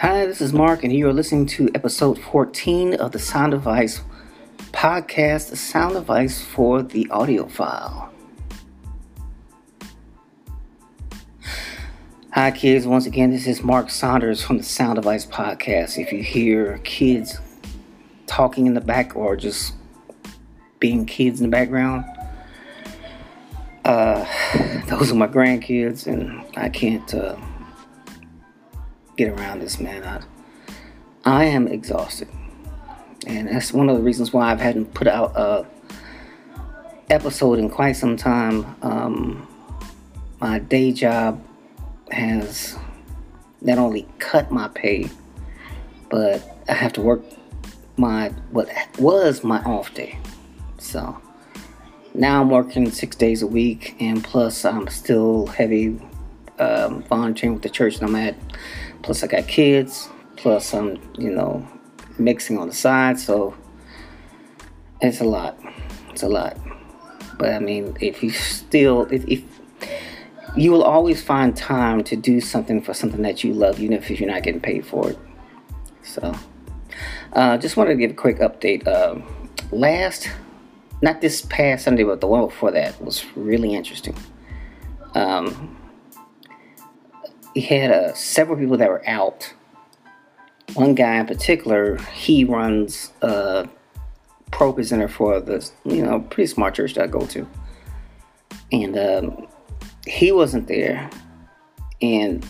Hi, this is Mark, and you are listening to episode 14 of the Sound Advice podcast, sound advice for the audiophile. Hi, kids. Once again, this is Mark Saunders from the Sound Advice podcast. If you hear kids talking in the back or just being kids in the background, uh, those are my grandkids, and I can't. Uh, get around this, man. I, I am exhausted. And that's one of the reasons why I've hadn't put out a episode in quite some time. Um, my day job has not only cut my pay, but I have to work my what was my off day. So now I'm working six days a week, and plus I'm still heavy um, volunteering with the church that I'm at. Plus, I got kids. Plus, I'm, you know, mixing on the side. So, it's a lot. It's a lot. But I mean, if you still, if, if you will always find time to do something for something that you love, even if you're not getting paid for it. So, uh, just wanted to give a quick update. Uh, last, not this past Sunday, but the one before that was really interesting. Um, he had uh, several people that were out. One guy in particular, he runs a pro presenter for the you know pretty smart church that I go to, and um, he wasn't there, and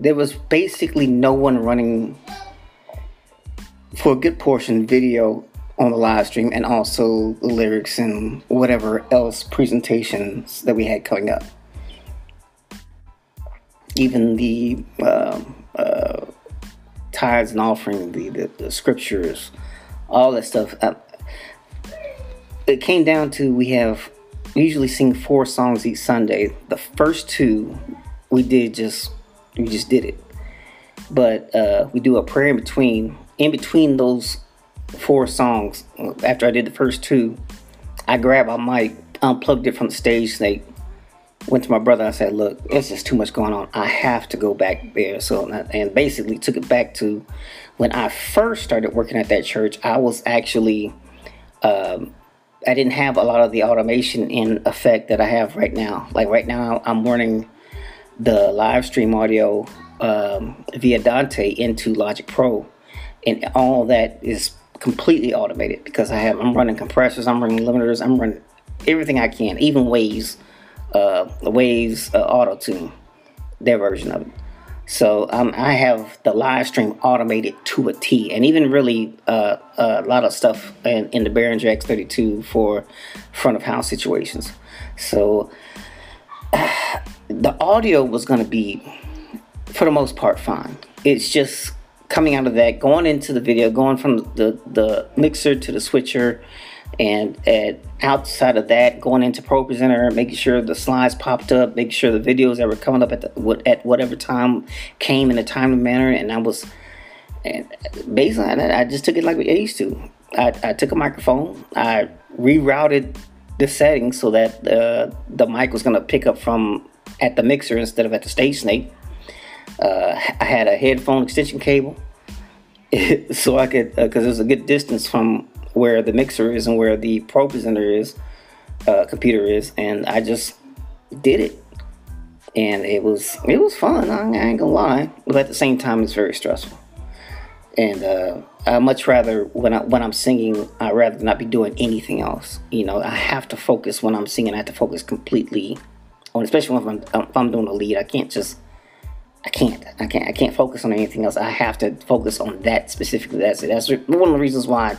there was basically no one running for a good portion video on the live stream and also the lyrics and whatever else presentations that we had coming up even the uh, uh, tithes and offering, the, the, the, scriptures, all that stuff. Uh, it came down to we have we usually sing four songs each Sunday. The first two we did just we just did it, but uh, we do a prayer in between. In between those four songs, after I did the first two, I grabbed my mic, unplugged it from the stage snake, went to my brother. I said, "Look, it's just too much going on. I have to go back there." So, and basically took it back to when I first started working at that church. I was actually, um, I didn't have a lot of the automation in effect that I have right now. Like right now, I'm running the live stream audio um, via Dante into Logic Pro, and all that is completely automated because I have I'm running compressors, I'm running limiters, I'm running everything I can, even waves uh, Waves uh, Auto Tune, their version of it. So um, I have the live stream automated to a T, and even really uh, a lot of stuff in, in the Behringer X32 for front of house situations. So the audio was going to be, for the most part, fine. It's just coming out of that, going into the video, going from the the mixer to the switcher, and outside of that, going into Pro Presenter, making sure the slides popped up, making sure the videos that were coming up at the, at whatever time came in a timely manner, and I was and basically I just took it like we used to. I, I took a microphone, I rerouted the settings so that uh, the mic was going to pick up from at the mixer instead of at the stage snake. Uh, I had a headphone extension cable so I could because uh, was a good distance from where the mixer is and where the pro presenter is, uh, computer is, and I just did it, and it was it was fun. I, ain't gonna lie, but at the same time, it's very stressful. And uh, I much rather when I when I'm singing, I rather not be doing anything else. You know, I have to focus when I'm singing. I have to focus completely on, especially when I'm, if I'm doing a lead. I can't just I can't. I can't. I can't focus on anything else. I have to focus on that specifically. That's it. That's one of the reasons why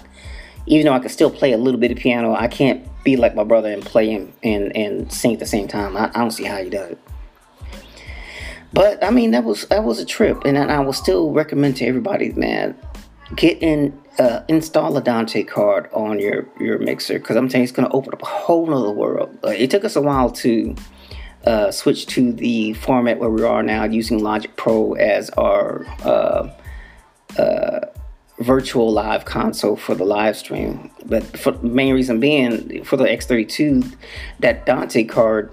even though I can still play a little bit of piano, I can't be like my brother and play and, and, and sing at the same time. I, I don't see how he does it. But I mean, that was that was a trip, and I will still recommend to everybody, man, get in, uh, install a Dante card on your your mixer because I'm telling you, it's gonna open up a whole nother world. Uh, it took us a while to uh, switch to the format where we are now, using Logic Pro as our uh, uh, virtual live console for the live stream. But for the main reason being, for the X32, that Dante card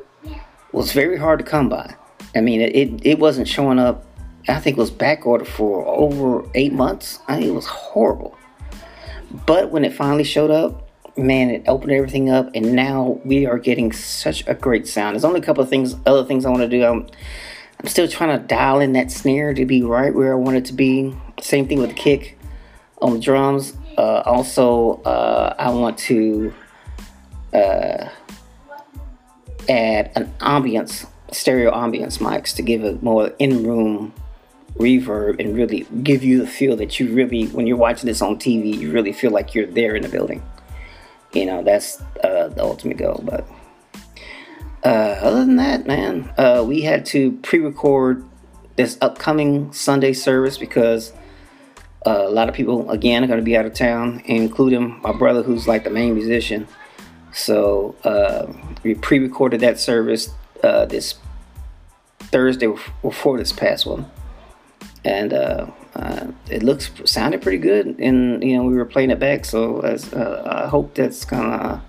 was very hard to come by. I mean, it, it, wasn't showing up I think it was back ordered for over eight months. I mean, it was horrible. But when it finally showed up, man, it opened everything up, and now we are getting such a great sound. There's only a couple of things, other things I want to do. I'm, I'm still trying to dial in that snare to be right where I want it to be. Same thing with the kick on drums. Uh, also, uh, I want to uh, add an ambience, stereo ambience mics to give a more in-room reverb and really give you the feel that you really, when you're watching this on TV, you really feel like you're there in the building. You know, that's uh, the ultimate goal. But uh, other than that, man, uh, we had to pre-record this upcoming Sunday service because uh, a lot of people, again, are going to be out of town, including my brother, who's like the main musician. So uh, we pre-recorded that service uh, this Thursday before this past one and uh, uh, it looks sounded pretty good. And you know, we were playing it back, so as, uh, I hope that's gonna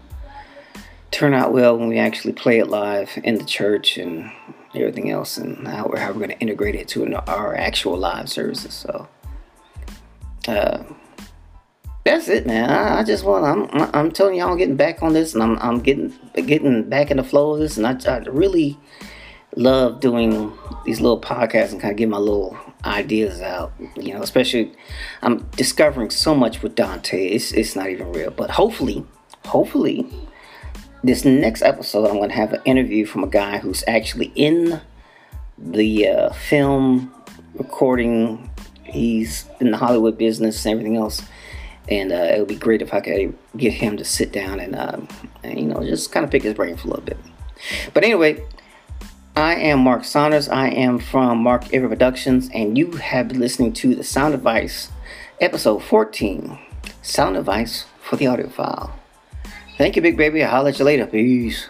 turn out well when we actually play it live in the church and everything else, and how we're, how we're gonna integrate it to our actual live services. So. Uh, that's it, man. I, I just want. I'm. I'm telling y'all, I'm getting back on this, and I'm. I'm getting getting back in the flow of this, and I, I really love doing these little podcasts and kind of get my little ideas out. You know, especially I'm discovering so much with Dante. It's it's not even real. But hopefully, hopefully, this next episode I'm going to have an interview from a guy who's actually in the uh, film recording. He's in the Hollywood business and everything else. And uh, it would be great if I could get him to sit down and, uh, and you know, just kind of pick his brain for a little bit. But anyway, I am Mark Saunders. I am from Mark Ever Productions, and you have been listening to the Sound Advice, episode 14 Sound Advice for the Audiophile. Thank you, Big Baby. I'll at you later. Peace.